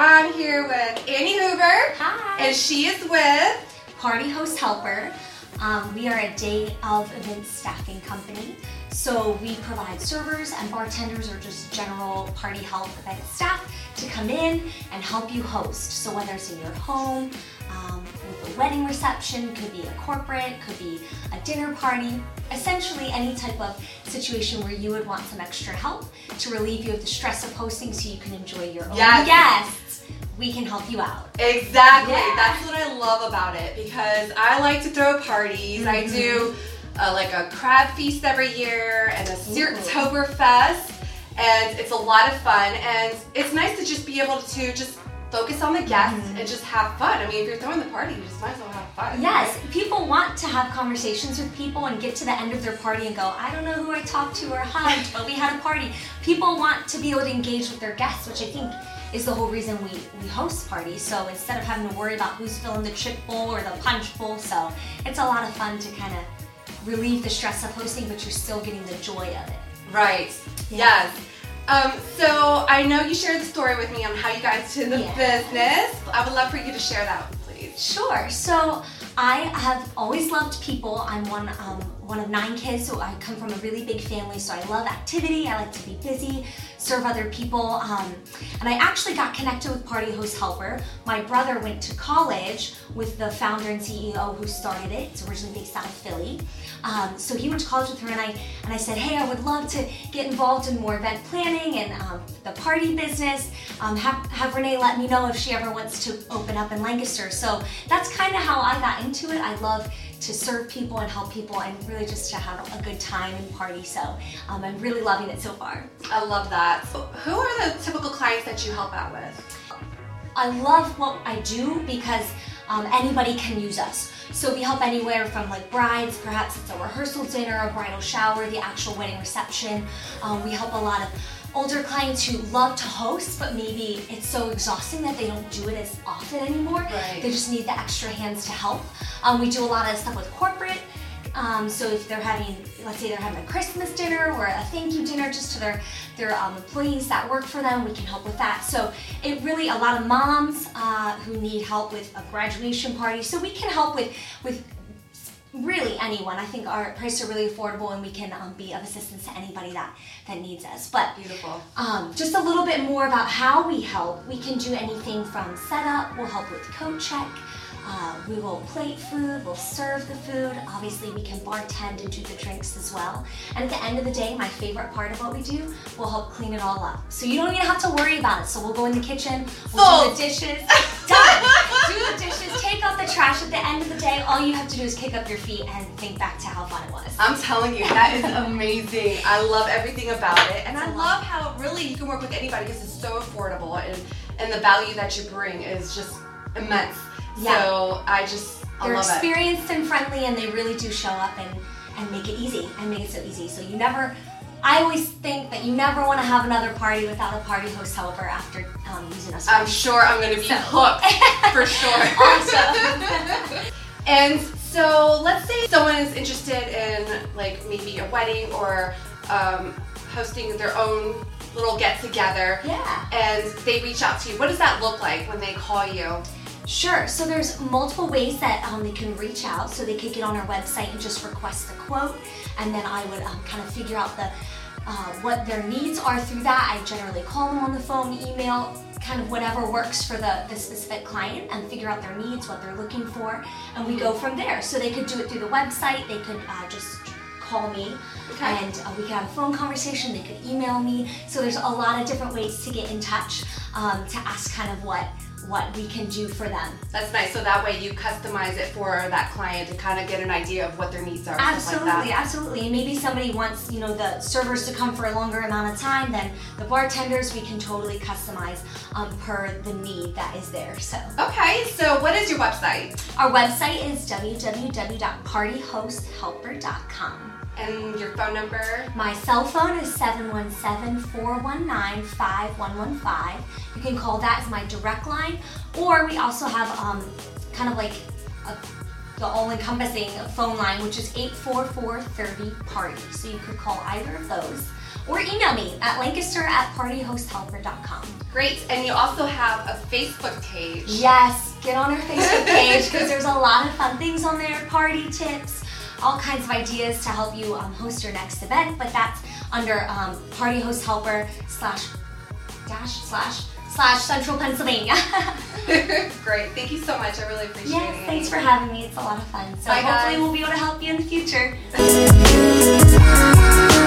I'm here with Annie Hoover. Hi. And she is with Party Host Helper. Um, we are a day of event staffing company. So we provide servers and bartenders or just general party help event staff to come in and help you host. So whether it's in your home, um, with a wedding reception, could be a corporate, could be a dinner party, essentially any type of situation where you would want some extra help to relieve you of the stress of hosting so you can enjoy your own Yes. guests. We can help you out. Exactly. Yeah. That's what I love about it because I like to throw parties. I Mm-hmm. do uh, like a crab feast every year and a Sirktoberfest, and it's a lot of fun. And it's nice to just be able to just focus on the guests Mm-hmm. and just have fun. I mean, if you're throwing the party, you just might as well have fun. Yes, people want to have conversations with people and get to the end of their party and go, I don't know who I talked to or hugged, but we had a party. People want to be able to engage with their guests, which I think is the whole reason we, we host parties. So instead of having to worry about who's filling the chip bowl or the punch bowl, so it's a lot of fun to kind of relieve the stress of hosting, but you're still getting the joy of it. Right. Yeah. Yes. Um, so I know you shared the story with me on how you got into the Yeah. business. I would love for you to share that, please. Sure. So I have always loved people. I'm one um, one of nine kids, so I come from a really big family. So I love activity. I like to be busy, serve other people, um, and I actually got connected with Party Host Helper. My brother went to college with the founder and CEO who started it. It's originally based out of Philly. Um, so he went to college with her, and I and I said, hey, I would love to get involved in more event planning and um, the party business. Um, have, have Renee let me know if she ever wants to open up in Lancaster. So that's kind of how I got into it. I love to serve people and help people, and really just to have a good time and party. So um, I'm really loving it so far. I love that. So who are the typical clients that you help out with? I love what I do because um, anybody can use us. So we help anywhere from like brides, perhaps it's a rehearsal dinner, a bridal shower, the actual wedding reception. Um, we help a lot of older clients who love to host, but maybe it's so exhausting that they don't do it as often anymore. Right. They just need the extra hands to help. Um, we do a lot of stuff with corporate. Um, so if they're having, let's say they're having a Christmas dinner or a thank you dinner just to their their um, employees that work for them, we can help with that. So it really a lot of moms uh, who need help with a graduation party. So we can help with with really anyone. I think our prices are really affordable and we can um, be of assistance to anybody that that needs us. But Beautiful. um, just a little bit more about how we help. We can do anything from setup, we'll help with coat check, uh, we will plate food, we'll serve the food. Obviously, we can bartend and do the drinks as well. And at the end of the day, my favorite part of what we do, we'll help clean it all up. So you don't even have to worry about it. So we'll go in the kitchen, we'll do the dishes, done. do the dishes, take out the trash. At the end of the day, all you have to do is kick up your feet and think back to how fun it was. I'm telling you, that is amazing. I love everything about it. And I love how really you can work with anybody because it's so affordable and, and the value that you bring is just immense. Yeah. So I just, They're love it. experienced and friendly, and they really do show up and, and make it easy and make it so easy. So you never, I always think that you never want to have another party without a party host helper after um, using us. I'm sure I'm going to be So- hooked for sure. Awesome. And so let's say someone is interested in like maybe a wedding or um, hosting their own little get together yeah. and they reach out to you. What does that look like when they call you? Sure. So there's multiple ways that um, they can reach out. So they could get on our website and just request a quote, and then I would um, kind of figure out the uh, what their needs are through that. I generally call them on the phone, email, kind of whatever works for the, the specific client, and figure out their needs, what they're looking for, and we go from there. So they could do it through the website. They could uh, just call me Okay. and uh, we could have a phone conversation they could email me so there's a lot of different ways to get in touch um, to ask kind of what what we can do for them That's nice. So that way you customize it for that client to kind of get an idea of what their needs are. Absolutely, like that. absolutely. And maybe somebody wants, you know, the servers to come for a longer amount of time, than the bartenders we can totally customize um, per the need that is there. So Okay, so what is your website? our website is www.partyhosthelper.com. And your phone number? My cell phone is 717-419-5115. You can call that as my direct line, or we also have um, kind of like a, the all-encompassing phone line, which is 844-30-PARTY. So you could call either of those, or email me at lancaster at partyhosthelper.com. Great. And you also have a Facebook page. Yes, get on our Facebook page because there's a lot of fun things on there party tips, all kinds of ideas to help you um, host your next event. But that's under um, Party Host Helper slash dash slash slash Central Pennsylvania. Great. Thank you so much. I really appreciate yes, it. thanks for having me. It's a lot of fun. So Bye, hopefully guys. we'll be able to help you in the future.